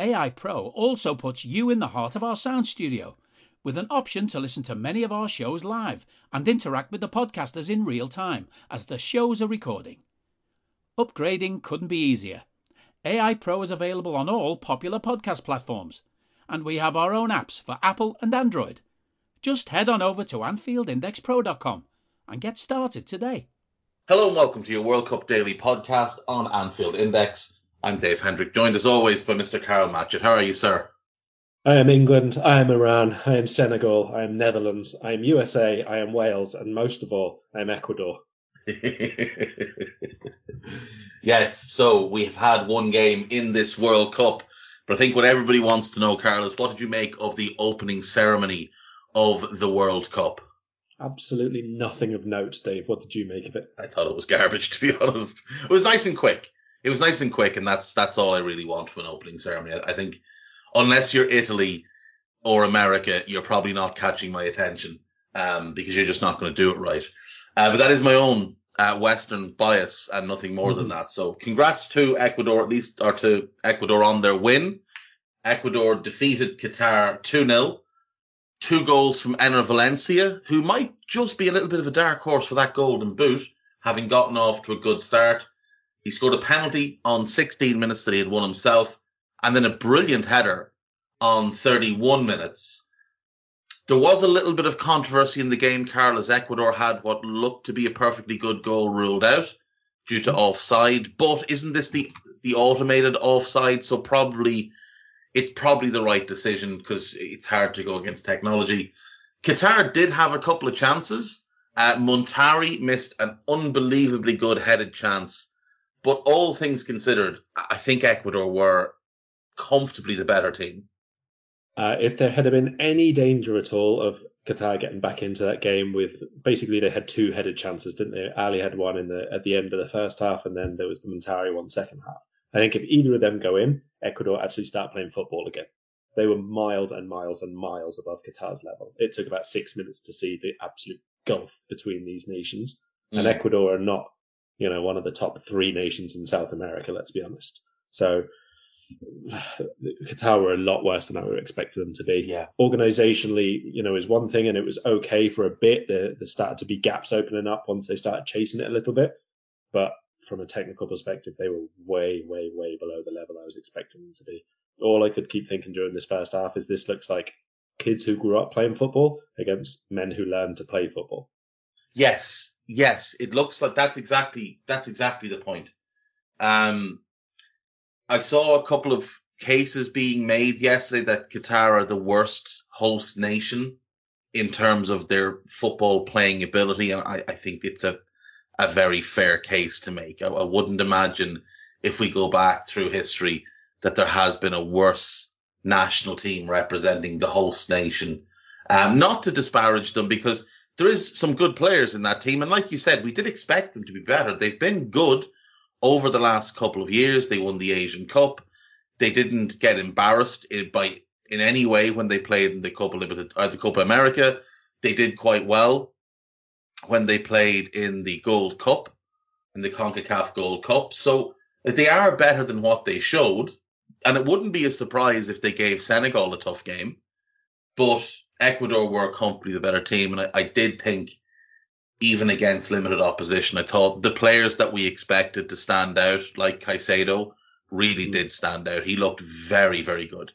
AI Pro also puts you in the heart of our sound studio with an option to listen to many of our shows live and interact with the podcasters in real time as the shows are recording. Upgrading couldn't be easier. AI Pro is available on all popular podcast platforms, and we have our own apps for Apple and Android. Just head on over to AnfieldIndexPro.com and get started today. Hello and welcome to your World Cup Daily podcast on Anfield Index. I'm Dave Hendrick, joined as always by Mr. Karl Matchett. How are you, sir? I am England, I am Iran, I am Senegal, I am Netherlands, I am USA, I am Wales, and most of all, I am Ecuador. yes, so we've had one game in this World Cup, but I think what everybody wants to know, Karl, is what did you make of the opening ceremony of the World Cup? Absolutely nothing of note, Dave. What did you make of it? I thought it was garbage, to be honest. It was nice and quick it was nice and quick, and that's that's all I really want from an opening ceremony. I, I think unless you're Italy or America, you're probably not catching my attention um, because you're just not going to do it right. Uh, but that is my own uh, Western bias and nothing more mm-hmm. than that. So congrats to Ecuador, at least, or to Ecuador on their win. Ecuador defeated Qatar 2-0. Two goals from Enner Valencia, who might just be a little bit of a dark horse for that golden boot, having gotten off to a good start. He scored a penalty on 16 minutes that he had won himself, and then a brilliant header on 31 minutes. There was a little bit of controversy in the game, Karl, as Ecuador had what looked to be a perfectly good goal ruled out due to offside. But isn't this the, the automated offside? So probably, it's probably the right decision because it's hard to go against technology. Qatar did have a couple of chances. Uh, Muntari missed an unbelievably good headed chance but all things considered, I think Ecuador were comfortably the better team. Uh, if there had been any danger at all of Qatar getting back into that game with basically they had two headed chances, didn't they? Ali had one in the at the end of the first half, and then there was the Muntari one second half. I think if either of them go in, Ecuador actually start playing football again. They were miles and miles and miles above Qatar's level. It took about six minutes to see the absolute gulf between these nations, mm. and Ecuador are not you know, one of the top three nations in South America, let's be honest. So Qatar were a lot worse than I would expect them to be. Yeah. Organizationally, you know, is one thing and it was okay for a bit. There, there started to be gaps opening up once they started chasing it a little bit. But from a technical perspective, they were way, way, way below the level I was expecting them to be. All I could keep thinking during this first half is this looks like kids who grew up playing football against men who learned to play football. Yes, yes, it looks like that's exactly that's exactly the point. Um, I saw a couple of cases being made yesterday that Qatar are the worst host nation in terms of their football playing ability, and I, I think it's a a very fair case to make. I, I wouldn't imagine if we go back through history that there has been a worse national team representing the host nation. Um, not to disparage them because there is some good players in that team. And like you said, we did expect them to be better. They've been good over the last couple of years. They won the Asian Cup. They didn't get embarrassed in, by in any way when they played in the Copa Limited or uh, the Copa America. They did quite well when they played in the Gold Cup, in the CONCACAF Gold Cup. So uh, they are better than what they showed. And it wouldn't be a surprise if they gave Senegal a tough game. But Ecuador were comfortably the better team, and I, I did think even against limited opposition, I thought the players that we expected to stand out, like Caicedo, really mm. did stand out. He looked very, very good.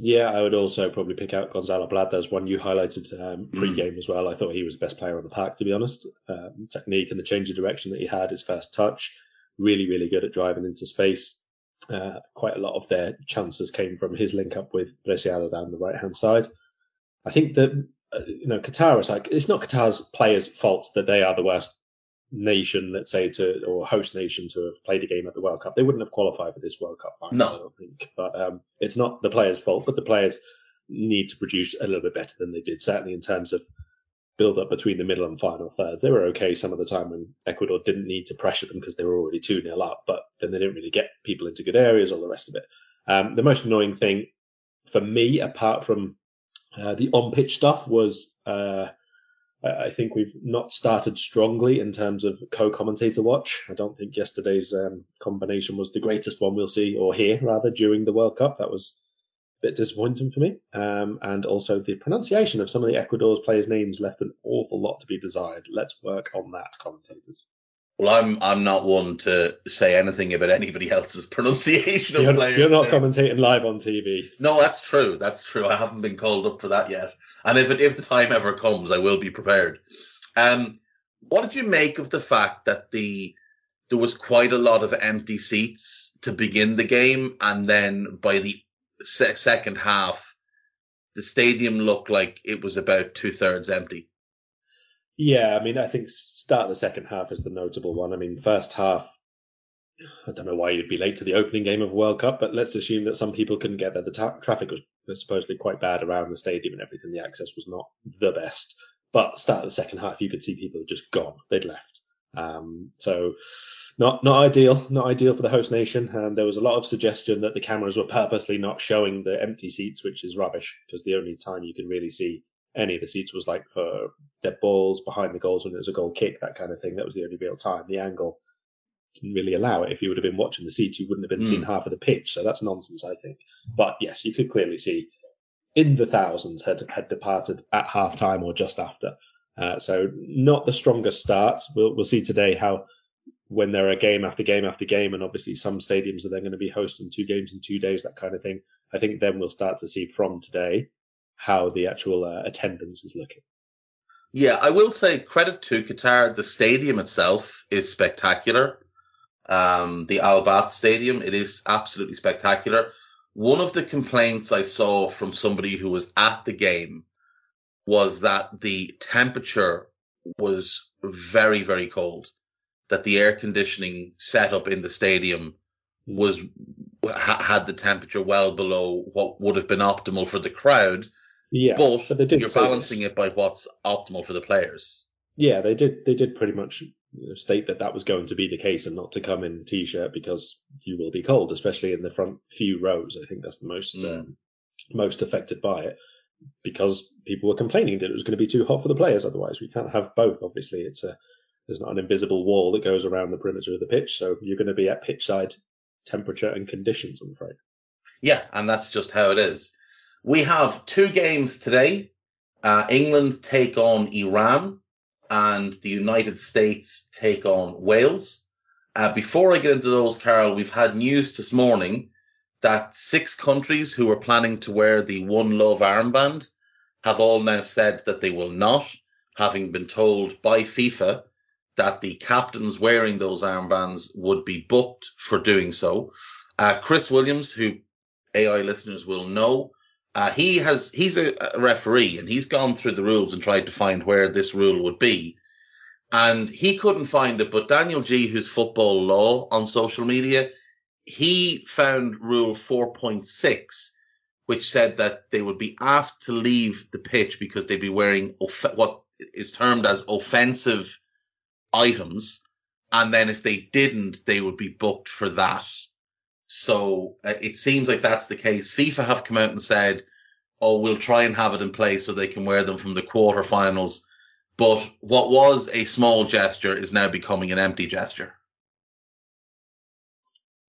Yeah, I would also probably pick out Gonzalo as one you highlighted um, pre-game mm. as well. I thought he was the best player on the park, to be honest. Um, technique and the change of direction that he had, his first touch, really, really good at driving into space. Uh, quite a lot of their chances came from his link up with Preciado down the right hand side. I think that uh, you know Qatar is like it's not Qatar's players' fault that they are the worst nation, let's say, to or host nation to have played a game at the World Cup. They wouldn't have qualified for this World Cup, Right, no. I don't think. But um, it's not the players' fault, but the players need to produce a little bit better than they did, certainly in terms of build up between the middle and final thirds. They were okay some of the time when Ecuador didn't need to pressure them because they were already 2 0 up, but then they didn't really get people into good areas, all the rest of it. Um, the most annoying thing for me, apart from uh, the on pitch stuff, was uh, I think we've not started strongly in terms of co-commentator watch. I don't think yesterday's um, combination was the greatest one we'll see or hear rather during the World Cup. That was a bit disappointing for me. Um, and also the pronunciation of some of the Ecuador's players' names left an awful lot to be desired. Let's work on that, commentators. Well, I'm I'm not one to say anything about anybody else's pronunciation of you're, players. You're not commentating live on TV. No, that's true. That's true. I haven't been called up for that yet. And if it, if the time ever comes, I will be prepared. Um, what did you make of the fact that the there was quite a lot of empty seats to begin the game, and then by the se- second half, the stadium looked like it was about two thirds empty. Yeah, I mean, I think start of the second half is the notable one. I mean, first half, I don't know why you'd be late to the opening game of World Cup, but let's assume that some people couldn't get there. The traffic was, supposedly quite bad around the stadium and everything. The access was not the best. But start of the second half, you could see people just gone. They'd left. Um, so not not ideal, not ideal for the host nation. And there was a lot of suggestion that the cameras were purposely not showing the empty seats, which is rubbish because the only time you can really see any of the seats was like for dead balls behind the goals when it was a goal kick, that kind of thing. That was the only real time. The angle didn't really allow it. If you would have been watching the seats, you wouldn't have been mm. seeing half of the pitch. So that's nonsense, I think. But yes, you could clearly see in the thousands had had departed at half time or just after. Uh, so not the strongest start. We'll, we'll see today how when there are game after game after game, and obviously some stadiums are then going to be hosting two games in two days, that kind of thing. I think then we'll start to see from today how the actual uh, attendance is looking. Yeah, I will say credit to Qatar. The stadium itself is spectacular. Um, the Al Bayt Stadium, it is absolutely spectacular. One of the complaints I saw from somebody who was at the game was that the temperature was very, very cold that the air conditioning setup in the stadium was ha, had the temperature well below what would have been optimal for the crowd. Yeah, but, but you're balancing this. it by what's optimal for the players. Yeah, they did. They did pretty much state that that was going to be the case and not to come in t-shirt because you will be cold, especially in the front few rows. I think that's the most mm. um, most affected by it because people were complaining that it was going to be too hot for the players. Otherwise, we can't have both. Obviously, it's a there's not an invisible wall that goes around the perimeter of the pitch, so you're going to be at pitch side temperature and conditions, I'm afraid. Yeah, and that's just how it is. We have two games today. Uh, England take on Iran and the United States take on Wales. Uh, before I get into those, Karl, we've had news this morning that six countries who were planning to wear the One Love armband have all now said that they will not, having been told by FIFA that the captains wearing those armbands would be booked for doing so. Uh, Chris Williams, who AI listeners will know, uh, he has he's a, a, referee and he's gone through the rules and tried to find where this rule would be, and he couldn't find it. But Daniel G, who's football law on social media, he found rule 4.6, which said that they would be asked to leave the pitch because they'd be wearing off- what is termed as offensive items, and then if they didn't, they would be booked for that. So uh, it seems like that's the case. FIFA have come out and said, "Oh, we'll try and have it in place so they can wear them from the quarterfinals." But what was a small gesture is now becoming an empty gesture.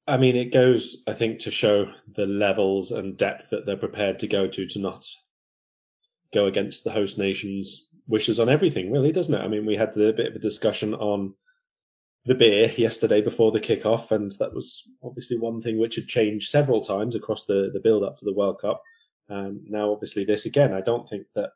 I mean, it goes, I think, to show the levels and depth that they're prepared to go to to not go against the host nation's wishes on everything, really, doesn't it? I mean, we had a bit of a discussion on the beer yesterday before the kickoff, and that was obviously one thing which had changed several times across the, the build up to the World Cup. Um, now, obviously, this again, I don't think that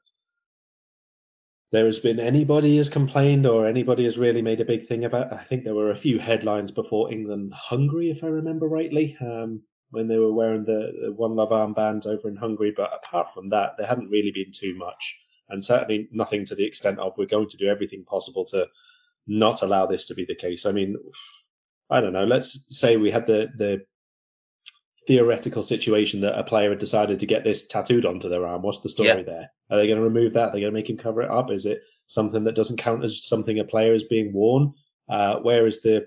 there has been anybody has complained or anybody has really made a big thing about. I think there were a few headlines before England Hungary, if I remember rightly, um, when they were wearing the, the One Love armbands over in Hungary. But apart from that, there hadn't really been too much and certainly nothing to the extent of we're going to do everything possible to not allow this to be the case. I mean, I don't know. Let's say we had the the theoretical situation that a player had decided to get this tattooed onto their arm. What's the story yeah. there? Are they going to remove that? Are they going to make him cover it up? Is it something that doesn't count as something a player is being worn? Uh, where is the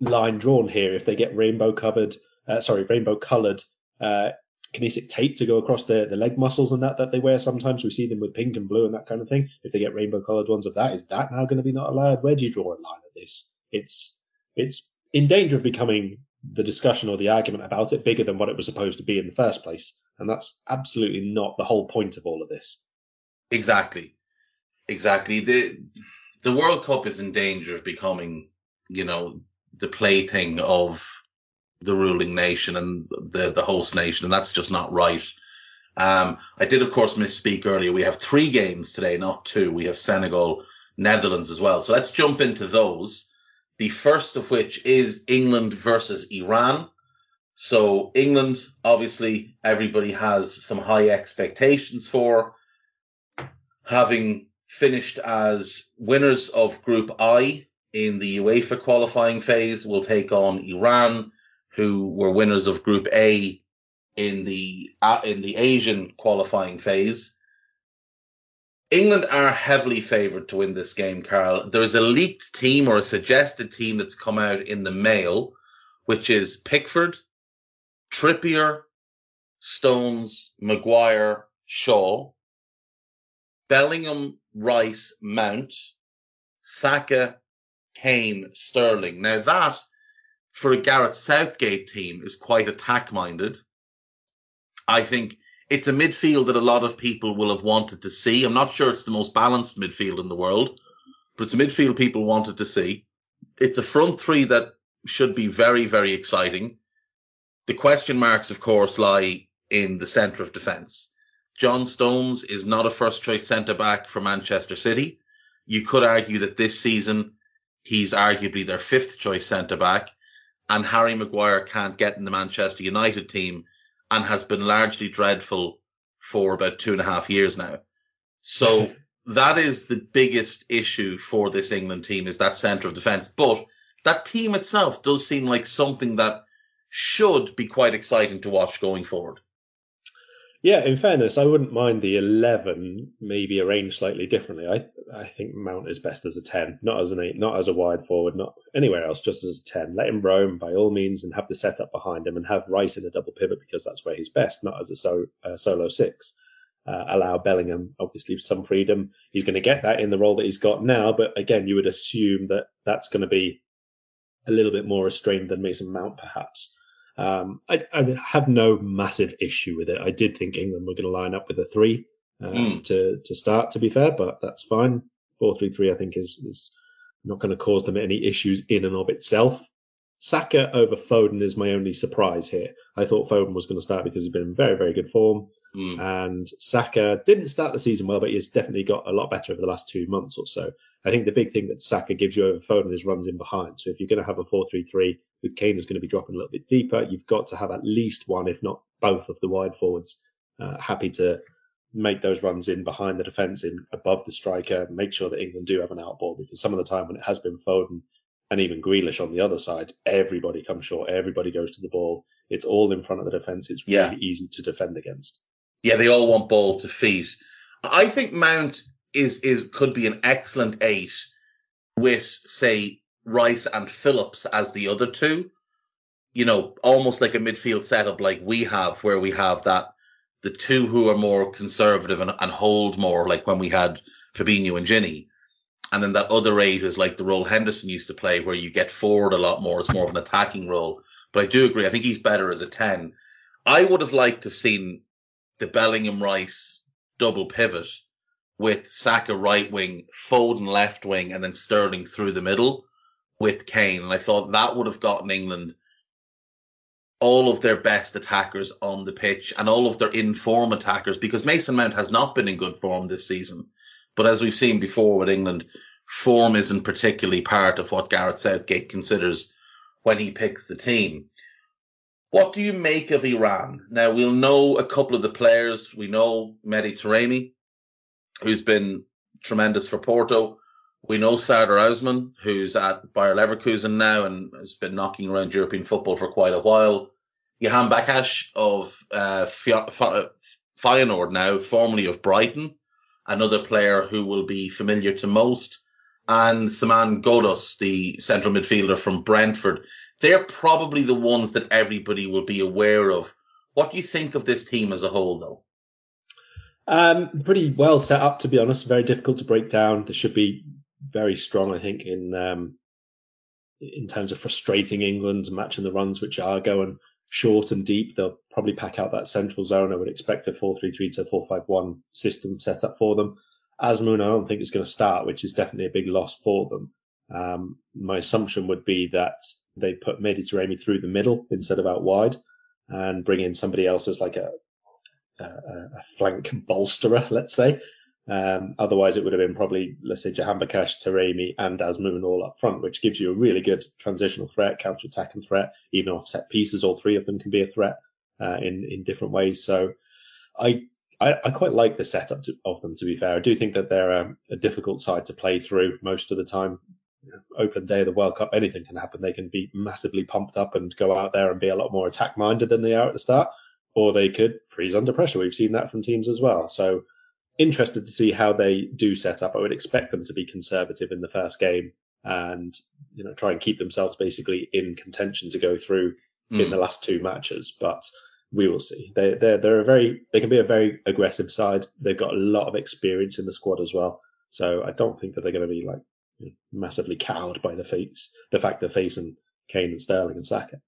line drawn here? If they get rainbow covered, uh, sorry, rainbow coloured uh, kinetic tape to go across the, the leg muscles and that that they wear sometimes. We see them with pink and blue and that kind of thing. If they get rainbow coloured ones of that, is that now going to be not allowed? Where do you draw a line at this? It's it's in danger of becoming the discussion or the argument about it bigger than what it was supposed to be in the first place. And that's absolutely not the whole point of all of this. Exactly. Exactly. The the World Cup is in danger of becoming, you know, the plaything of the ruling nation and the, the host nation, and that's just not right. Um, I did, of course, misspeak earlier. We have three games today, not two. We have Senegal, Netherlands as well. So let's jump into those. The first of which is England versus Iran. So England, obviously, everybody has some high expectations for having finished as winners of Group I in the UEFA qualifying phase will take on Iran, who were winners of Group A in the uh, in the Asian qualifying phase. England are heavily favoured to win this game, Karl. There is a leaked team or a suggested team that's come out in the mail, which is Pickford, Trippier, Stones, Maguire, Shaw, Bellingham, Rice, Mount, Saka, Kane, Sterling. Now that for a Gareth Southgate team is quite attack minded. I think it's a midfield that a lot of people will have wanted to see. I'm not sure it's the most balanced midfield in the world, but it's a midfield people wanted to see. It's a front three that should be very, very exciting. The question marks, of course, lie in the centre of defence. John Stones is not a first choice centre back for Manchester City. You could argue that this season he's arguably their fifth choice centre back and Harry Maguire can't get in the Manchester United team and has been largely dreadful for about two and a half years now. So that is the biggest issue for this England team is that centre of defence. But that team itself does seem like something that should be quite exciting to watch going forward. Yeah, in fairness, I wouldn't mind the 11 maybe arranged slightly differently. I I think Mount is best as a 10, not as an 8, not as a wide forward, not anywhere else, just as a 10. Let him roam by all means and have the setup behind him and have Rice in a double pivot because that's where he's best, not as a so, solo 6. Uh, allow Bellingham obviously some freedom. He's going to get that in the role that he's got now, but again, you would assume that that's going to be a little bit more restrained than Mason Mount perhaps. Um, I, I, have no massive issue with it. I did think England were going to line up with a three uh, mm. to to start, to be fair, but that's fine. Four three three, I think, is is not going to cause them any issues in and of itself. Saka over Foden is my only surprise here. I thought Foden was going to start because he's been in very, very good form. Mm. And Saka didn't start the season well, but he's definitely got a lot better over the last two months or so. I think the big thing that Saka gives you over Foden is runs in behind. So if you're going to have a 4-3-3 with Kane who's going to be dropping a little bit deeper, you've got to have at least one, if not both of the wide forwards, uh, happy to make those runs in behind the defence in above the striker, make sure that England do have an out ball because some of the time when it has been Foden and even Grealish on the other side, everybody comes short, everybody goes to the ball. It's all in front of the defence. It's really yeah. easy to defend against. Yeah, they all want ball to feet. I think Mount is is could be an excellent eight with say Rice and Phillips as the other two. You know, almost like a midfield setup like we have, where we have that the two who are more conservative and, and hold more, like when we had Fabinho and Gini and then that other eight is like the role Henderson used to play, where you get forward a lot more. It's more of an attacking role. But I do agree. I think he's better as a 10. I would have liked to have seen the Bellingham Rice double pivot with Saka right wing, Foden left wing, and then Sterling through the middle with Kane. And I thought that would have gotten England all of their best attackers on the pitch and all of their inform attackers because Mason Mount has not been in good form this season. But as we've seen before with England, form isn't particularly part of what Gareth Southgate considers when he picks the team. What do you make of Iran? Now we'll know a couple of the players. We know Taremi, who's been tremendous for Porto. We know Sardar Azmoun, who's at Bayer Leverkusen now and has been knocking around European football for quite a while. Jahanbakhsh of uh, Feyenoord now, formerly of Brighton, another player who will be familiar to most, and Saman Ghoddos, the central midfielder from Brentford. They're probably the ones that everybody will be aware of. What do you think of this team as a whole, though? Um, pretty well set up, to be honest. Very difficult to break down. They should be very strong, I think, in um, in terms of frustrating England, matching the runs which are going short and deep. They'll probably pack out that central zone. I would expect a 4-3-3 to 4-5-1 system set up for them. Azmoun, I don't think is going to start, which is definitely a big loss for them. Um, my assumption would be that they put Taremi through the middle instead of out wide and bring in somebody else as like a, a, a flank bolsterer, let's say. Um, otherwise, it would have been probably, let's say, Jahanbakhsh, Taremi, and Azmoun all up front, which gives you a really good transitional threat, counter attacking threat. Even off set pieces, all three of them can be a threat uh, in in different ways. So, I, I, I quite like the setup to, of them. To be fair, I do think that they're a, a difficult side to play through most of the time. Open day of the World Cup, anything can happen. They can be massively pumped up and go out there and be a lot more attack minded than they are at the start, or they could freeze under pressure. We've seen that from teams as well. So interested to see how they do set up. I would expect them to be conservative in the first game and you know try and keep themselves basically in contention to go through mm. in hmm. the last two matches. But we will see. They they're they're a very they can be a very aggressive side. They've got a lot of experience in the squad as well. So I don't think that they're going to be like massively cowed by the face the fact they're facing Kane and Sterling and Saka.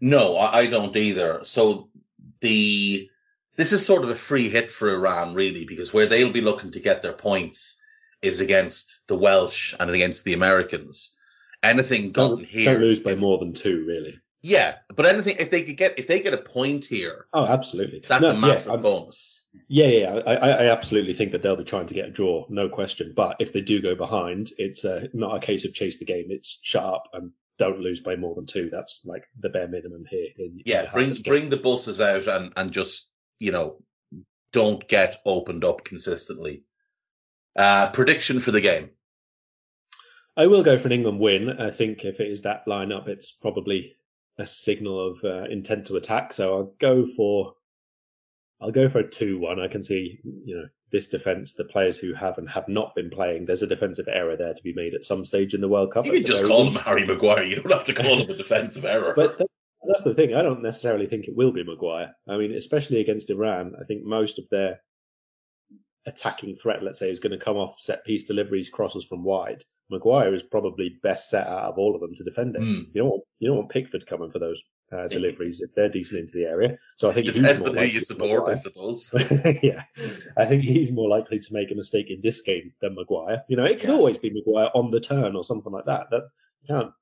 No, I don't either. So the this is sort of a free hit for Iran, really, because where they'll be looking to get their points is against the Welsh and against the Americans. Anything gotten don't, here. Don't lose by more than two, really. Yeah, but anything if they could get if they get a point here. Oh, absolutely. That's no, a massive yeah, bonus. Yeah, yeah, I, I absolutely think that they'll be trying to get a draw, no question. But if they do go behind, it's uh, not a case of chase the game. It's shut up and don't lose by more than two. That's like the bare minimum here. In, yeah, in bring bring the buses out and and just you know, don't get opened up consistently. Uh, prediction for the game. I will go for an England win. I think if it is that lineup, it's probably a signal of uh, intent to attack. So I'll go for I'll go for a two-one. I can see you know this defence, the players who have and have not been playing. There's a defensive error there to be made at some stage in the World Cup. You can just call least. him Harry Maguire. You don't have to call him a defensive error. But that's the thing. I don't necessarily think it will be Maguire. I mean, especially against Iran, I think most of their attacking threat, let's say, is going to come off set piece deliveries, crosses from wide. Maguire is probably best set out of all of them to defend it. Mm. You don't want, you don't want Pickford coming for those uh, deliveries if they're decent into the area. So I think depends on who you support, I suppose. yeah, I think he's more likely to make a mistake in this game than Maguire. You know, it can yeah. always be Maguire on the turn or something like that. That you can't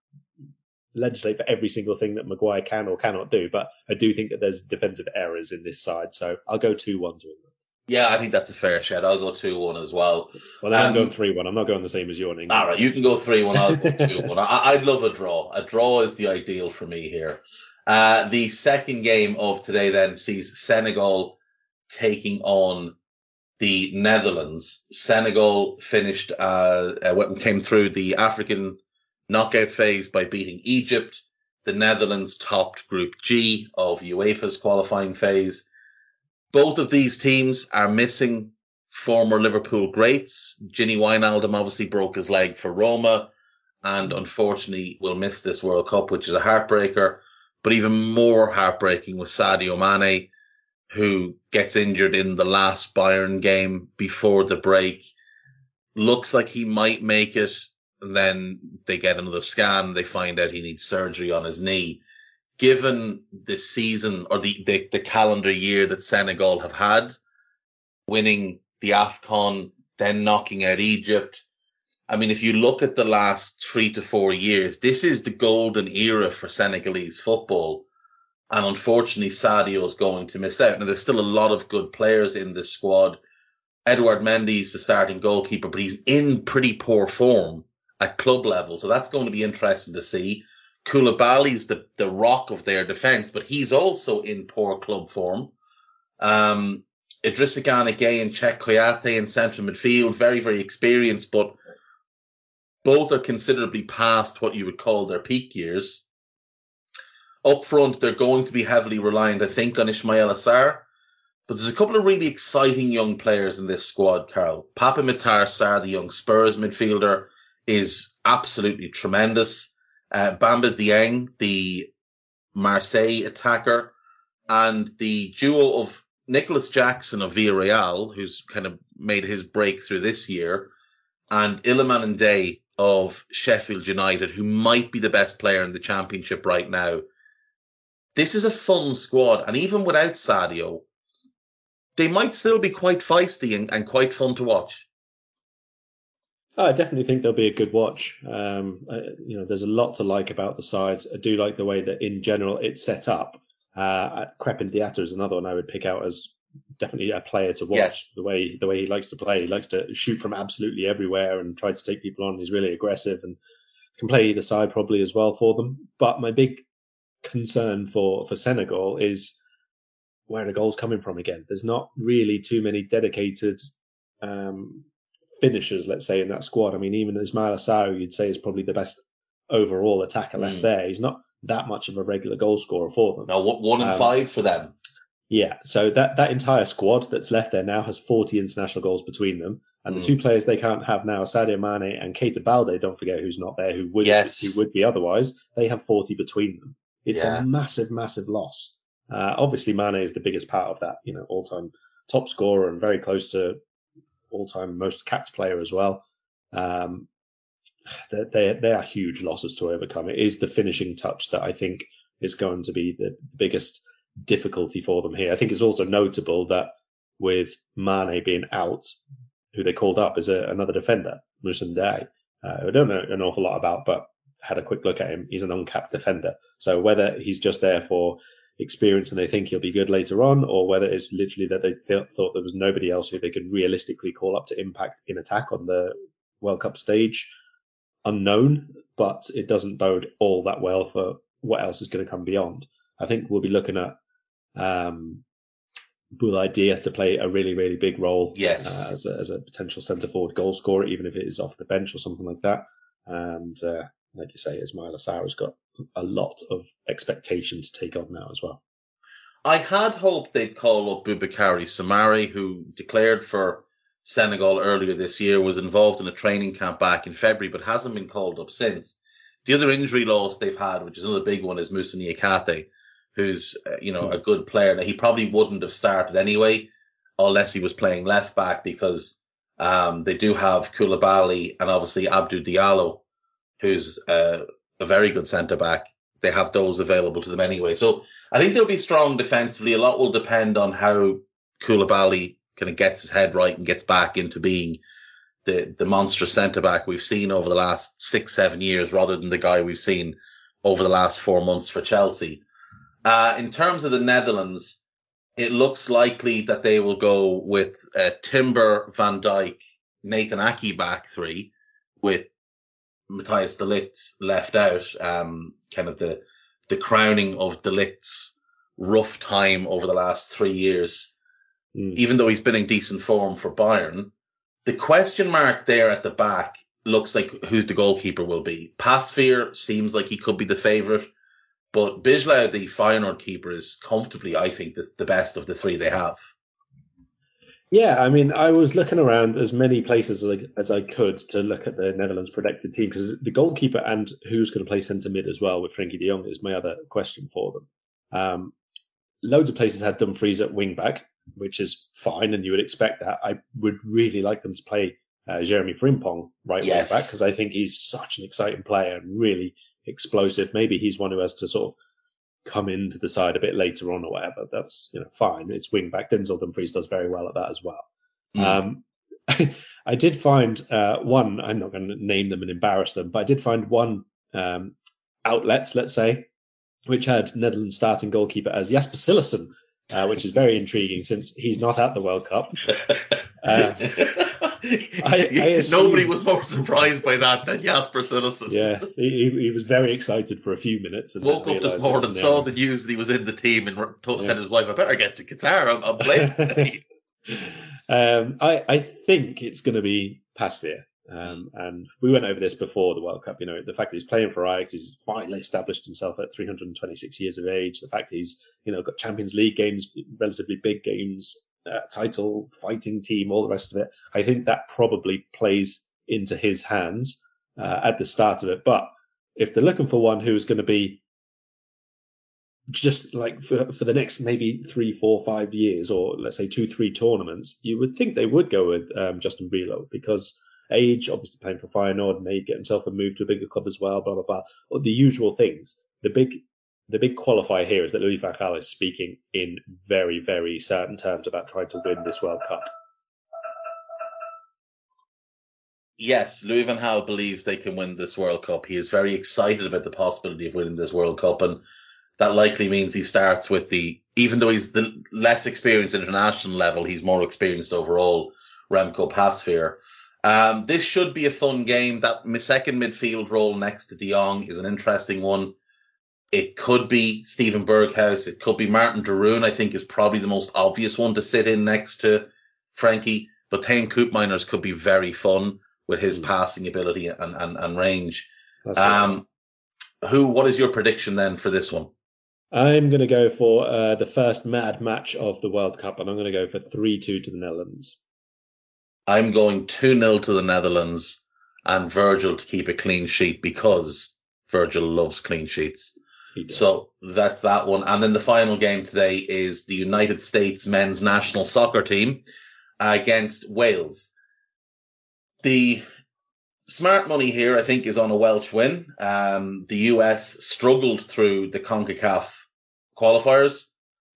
legislate for every single thing that Maguire can or cannot do, but I do think that there's defensive errors in this side. So I'll go 2-1 to England. Yeah, I think that's a fair shot. I'll go 2-1 as well. Well, um, I'm going 3-1. I'm not going the same as you on England. All right, you can go 3-1. I'll go 2-1. I'd love a draw. A draw is the ideal for me here. Uh, the second game of today then sees Senegal taking on the Netherlands. Senegal finished, uh, uh, came through the African knockout phase by beating Egypt. The Netherlands topped Group G of UEFA's qualifying phase. Both of these teams are missing former Liverpool greats. Gini Wijnaldum obviously broke his leg for Roma and unfortunately will miss this World Cup, which is a heartbreaker. But even more heartbreaking was Sadio Mane, who gets injured in the last Bayern game before the break. Looks like he might make it and then they get another scan. They find out he needs surgery on his knee. Given the season or the, the, the calendar year that Senegal have had, winning the AFCON, then knocking out Egypt. I mean, if you look at the last three to four years, this is the golden era for Senegalese football. And unfortunately, Sadio is going to miss out. Now, there's still a lot of good players in this squad. Edward Mendy is the starting goalkeeper, but he's in pretty poor form at club level. So that's going to be interesting to see. Koulibaly's the, the rock of their defense, but he's also in poor club form. Um, Idrissa Gueye and Cheikhou Kouyaté in central midfield, very, very experienced, but Both are considerably past what you would call their peak years. Up front, they're going to be heavily reliant, I think, on Ismaila Sarr. But there's a couple of really exciting young players in this squad, Karl. Papa Matar Sarr, the young Spurs midfielder, is absolutely tremendous. Uh, Bamba Dieng, the Marseille attacker, and the duo of Nicholas Jackson of Villarreal, who's kind of made his breakthrough this year, and Iliman Ndiaye of Sheffield United, who might be the best player in the championship right now. This is a fun squad, and even without Sadio, they might still be quite feisty and, and quite fun to watch. I definitely think they'll be a good watch. Um, I, you know, there's a lot to like about the sides. I do like the way that in general it's set up. Uh, Krépin Diatta is another one I would pick out as definitely a player to watch. Yes. The way the way he likes to play, he likes to shoot from absolutely everywhere and try to take people on. He's really aggressive and can play either side probably as well for them. But my big concern for for Senegal is where the goal's coming from again. There's not really too many dedicated um, finishers, let's say, in that squad. I mean, even Ismaila Sarr, you'd say is probably the best overall attacker left Mm. there. He's not that much of a regular goal scorer for them. Now, one one in Um, five for them. Yeah, so that, that entire squad that's left there now has 40 international goals between them. And the Mm. two players they can't have now, Sadio Mane and Keita Balde, don't forget who's not there, who would, Yes. who would be otherwise, they have 40 between them. It's Yeah. a massive, massive loss. Uh, obviously Mane is the biggest part of that, you know, all-time top scorer and very close to all-time most capped player as well. Um, they, they are huge losses to overcome. It is the finishing touch that I think is going to be the biggest difficulty for them here. I think it's also notable that with Mane being out, who they called up is a, another defender, Moussa Ndiaye, uh, who I don't know an awful lot about, but had a quick look at him. He's an uncapped defender. So whether he's just there for experience and they think he'll be good later on, or whether it's literally that they th- thought there was nobody else who they could realistically call up to impact in attack on the World Cup stage, unknown, but it doesn't bode all that well for what else is going to come beyond. I think we'll be looking at um, Dia to play a really, really big role Yes. uh, as, a, as a potential centre forward goal scorer, even if it is off the bench or something like that. And uh, like you say, Ismaila Sarr has got a lot of expectation to take on now as well. I had hoped they'd call up Boubakary Soumaré, who declared for Senegal earlier this year, was involved in a training camp back in February, but hasn't been called up since. The other injury loss they've had, which is another big one, is Moussa Niakhaté, who's, uh, you know, a good player. Now, he probably wouldn't have started anyway, unless he was playing left back, because um, they do have Koulibaly and obviously Abdou Diallo, who's uh, a very good centre back. They have those available to them anyway. So I think they'll be strong defensively. A lot will depend on how Koulibaly kind of gets his head right and gets back into being the, the monstrous centre back we've seen over the last six, seven years rather than the guy we've seen over the last four months for Chelsea. Uh, in terms of the Netherlands, it looks likely that they will go with uh, Timber, Van Dijk, Nathan Aké back three with Matthijs de Ligt left out, um, kind of the, the crowning of de Ligt's rough time over the last three years, Mm. even though he's been in decent form for Bayern. The question mark there at the back looks like who's the goalkeeper will be. Pasveer seems like he could be the favourite, but Bijlow, the Feyenoord keeper, is comfortably, I think, the, the best of the three they have. Yeah, I mean, I was looking around as many places as I, as I could to look at the Netherlands' predicted team because the goalkeeper and who's going to play centre mid as well with Frenkie de Jong is my other question for them. Um, loads of places had Dumfries at wing back, which is fine, and you would expect that. I would really like them to play uh, Jeremie Frimpong right Yes. wing back because I think he's such an exciting player and really explosive. Maybe he's one who has to sort of come into the side a bit later on or whatever. That's you know fine. It's wing back. Denzel Dumfries does very well at that as well. Um, I did find uh, one. I'm not going to name them and embarrass them, but I did find one um, outlet, let's say, which had Netherlands starting goalkeeper as Jasper Cillessen, uh, which is very intriguing since he's not at the World Cup. Uh, I assume- Nobody was more surprised by that than Jasper Cillessen. Yes, he, he was very excited for a few minutes. And Woke up this morning, saw the news that he was in the team, and told, Yeah. said to his wife, "I better get to Qatar. I'm, I'm playing today." um, I, I think it's going to be Pasveer. Um, and we went over this before the World Cup. You know, the fact that he's playing for Ajax, he's finally established himself at 326 years of age. The fact that he's, you know, got Champions League games, relatively big games, uh, title, fighting team, all the rest of it. I think that probably plays into his hands uh, at the start of it. But if they're looking for one who's going to be just like for, for the next maybe three, four, five years, or let's say two, three tournaments, you would think they would go with um, Justin Bijlow because age, obviously playing for Feyenoord, may get himself a move to a bigger club as well, blah blah blah, or the usual things. The big the big qualifier here is that Louis van Gaal is speaking in very, very certain terms about trying to win this World Cup. Yes, Louis van Gaal believes they can win this World Cup. He is very excited about the possibility of winning this World Cup, and that likely means he starts with the, even though he's the less experienced international level, he's more experienced overall. Remco Pasveer. Um, this should be a fun game. That second midfield role next to De Jong is an interesting one. It could be Steven Berghuis. It could be Marten de Roon. I think is probably the most obvious one to sit in next to Frenkie. But Thijs Koopmeiners could be very fun with his mm. passing ability and, and, and range. Um, who, what is your prediction then for this one? I'm going to go for uh, the first mad match of the World Cup, and I'm going to go for 3 2 to the Netherlands. I'm going 2 0 to the Netherlands and Virgil to keep a clean sheet because Virgil loves clean sheets. So that's that one. And then the final game today is the United States men's national soccer team against Wales. The smart money here, I think, is on a Welsh win. Um, the US struggled through the CONCACAF qualifiers.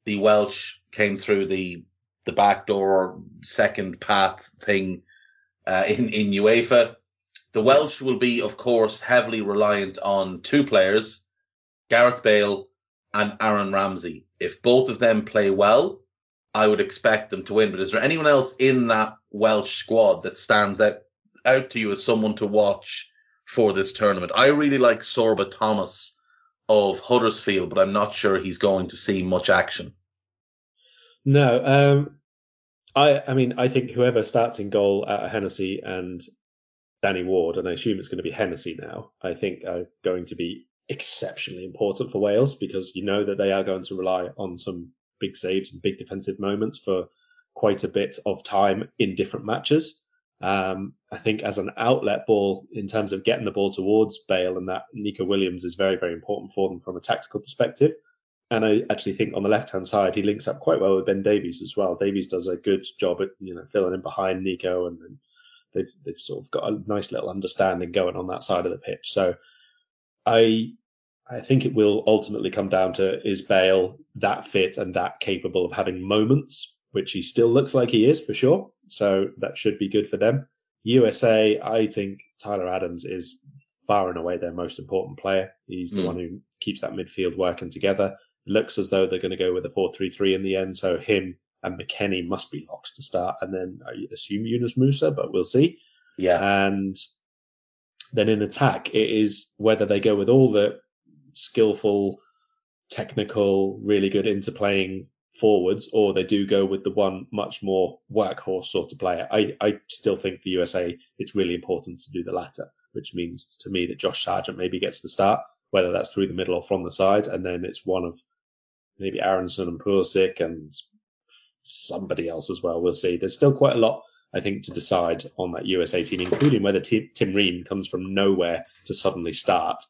The Welsh came through the the backdoor second path thing uh, in in UEFA. The Welsh will be, of course, heavily reliant on two players Gareth Bale and Aaron Ramsey. If both of them play well, I would expect them to win. But is there anyone else in that Welsh squad that stands out, out to you as someone to watch for this tournament? I really like Sorba Thomas of Huddersfield, but I'm not sure he's going to see much action. No, um, I, I mean, I think whoever starts in goal at Hennessy and Danny Ward, and I assume it's going to be Hennessy now, I think are going to be exceptionally important for Wales because you know that they are going to rely on some big saves and big defensive moments for quite a bit of time in different matches. Um, I think as an outlet ball in terms of getting the ball towards Bale and that Neco Williams is very, very important for them from a tactical perspective. And I actually think on the left hand side, he links up quite well with Ben Davies as well. Davies does a good job at, you know, filling in behind Neco and, and they've, they've sort of got a nice little understanding going on that side of the pitch. So I I think it will ultimately come down to is Bale that fit and that capable of having moments, which he still looks like he is for sure. So that should be good for them. USA, I think Tyler Adams is far and away their most important player. He's the mm. one who keeps that midfield working together. It looks as though they're going to go with a 4-3-3 in the end. So him and McKennie must be locks to start. And then I assume Yunus Musah, but we'll see. Yeah. And then in attack, it is whether they go with all the skillful, technical, really good interplaying forwards, or they do go with the one much more workhorse sort of player. I, I still think for USA, it's really important to do the latter, which means to me that Josh Sargent maybe gets the start, whether that's through the middle or from the side, and then it's one of maybe Aaronson and Pulisic and somebody else as well. We'll see. There's still quite a lot, I think, to decide on that USA team, including whether Tim Ream comes from nowhere to suddenly start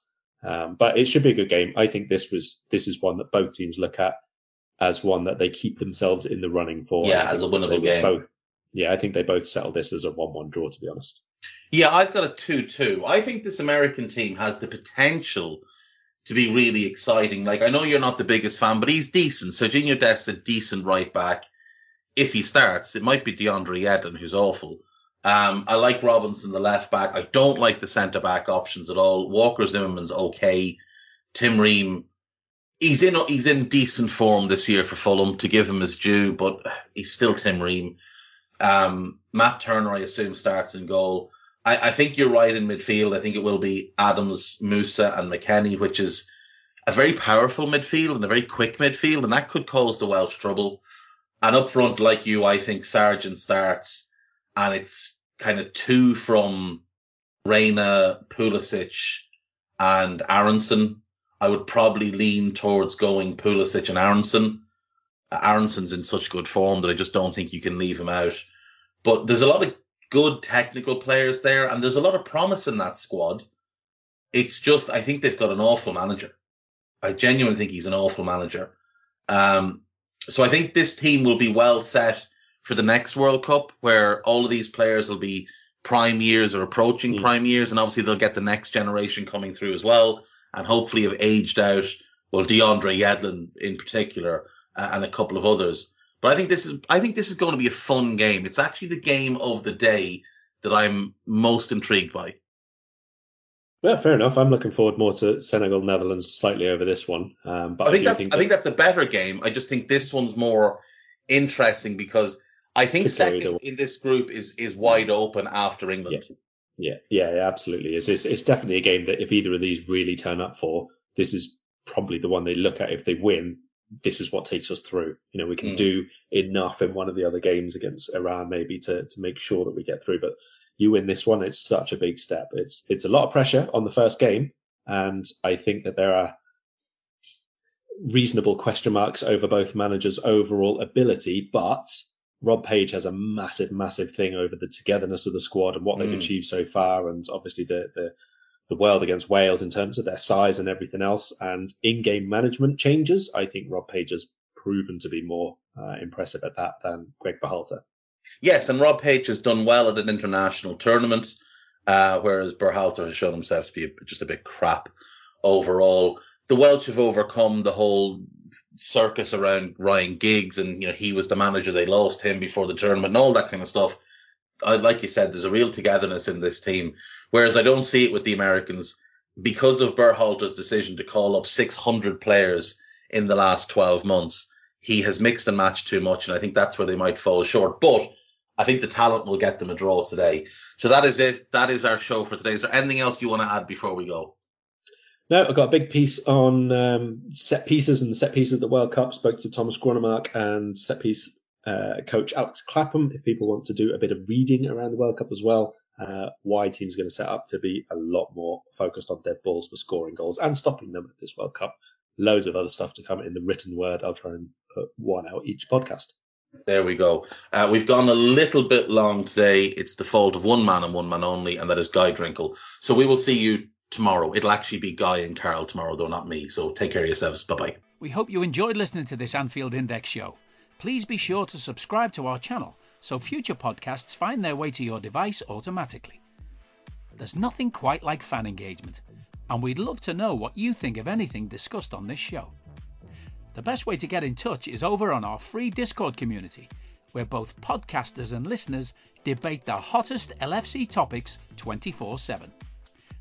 um, but it should be a good game. I think this was this is one that both teams look at as one that they keep themselves in the running for. Yeah, as a winnable game. Both, yeah, I think they both settle this as a one-one draw. To be honest. Yeah, I've got a two-two. I think this American team has the potential to be really exciting. Like I know you're not the biggest fan, but he's decent. So Sergiño Dest's a decent right back. If he starts, it might be DeAndre Yedlin, who's awful. Um, I like Robinson, the left back. I don't like the centre back options at all. Walker Zimmerman's okay. Tim Ream, he's in, he's in decent form this year for Fulham to give him his due, but he's still Tim Ream. Um, Matt Turner, I assume, starts in goal. I, I think you're right in midfield. I think it will be Adams, Musah and McKennie, which is a very powerful midfield and a very quick midfield, and that could cause the Welsh trouble. And up front, like you, I think Sargent starts and it's kind of two from Reyna, Pulisic, and Aaronson. I would probably lean towards going Pulisic and Aaronson. Uh, Aaronson's in such good form that I just don't think you can leave him out. But there's a lot of good technical players there, and there's a lot of promise in that squad. It's just I think they've got an awful manager. I genuinely think he's an awful manager. Um, so I think this team will be well set for the next World Cup, where all of these players will be prime years or approaching mm. prime years, and obviously they'll get the next generation coming through as well, and hopefully have aged out. Well, DeAndre Yedlin in particular, uh, and a couple of others. But I think this is I think this is going to be a fun game. It's actually the game of the day that I'm most intrigued by. Well, fair enough. I'm looking forward more to Senegal Netherlands slightly over this one. Um, but I think I that's think I think that's a better game. I just think this one's more interesting because I think second in this group is is wide open after England. Yeah, yeah, yeah absolutely. It's, it's it's definitely a game that if either of these really turn up for, this is probably the one they look at if they win this is what takes us through. You know, we can mm. do enough in one of the other games against Iran maybe to, to make sure that we get through. But you win this one, it's such a big step. It's, it's a lot of pressure on the first game. And I think that there are reasonable question marks over both managers' overall ability, but Rob Page has a massive, massive thing over the togetherness of the squad and what mm. they've achieved so far, and obviously the, the the world against Wales in terms of their size and everything else. And in-game management changes, I think Rob Page has proven to be more uh, impressive at that than Greg Berhalter. Yes, and Rob Page has done well at an international tournament, uh, whereas Berhalter has shown himself to be just a bit crap overall. The Welsh have overcome the whole circus around Ryan Giggs, and you know he was the manager. They lost him before the tournament, and all that kind of stuff. I, like you said, there's a real togetherness in this team. Whereas I don't see it with the Americans because of Berhalter's decision to call up 600 players in the last 12 months. He has mixed and matched too much, and I think that's where they might fall short. But I think the talent will get them a draw today. So that is it. That is our show for today. Is there anything else you want to add before we go? No, I've got a big piece on um, set pieces and the set pieces of the World Cup. Spoke to Thomas Grønnemark and set piece uh, coach Alex Clapham. If people want to do a bit of reading around the World Cup as well, uh, why teams are going to set up to be a lot more focused on dead balls for scoring goals and stopping them at this World Cup. Loads of other stuff to come in the written word. I'll try and put one out each podcast. There we go. Uh, we've gone a little bit long today. It's the fault of one man and one man only, and that is Guy Drinkle. So we will see you tomorrow. It'll actually be Guy and Karl tomorrow, though not me. So take care of yourselves. Bye bye. We hope you enjoyed listening to this Anfield Index show. Please be sure to subscribe to our channel so future podcasts find their way to your device automatically. There's nothing quite like fan engagement, and we'd love to know what you think of anything discussed on this show. The best way to get in touch is over on our free Discord community, where both podcasters and listeners debate the hottest LFC topics 24 7.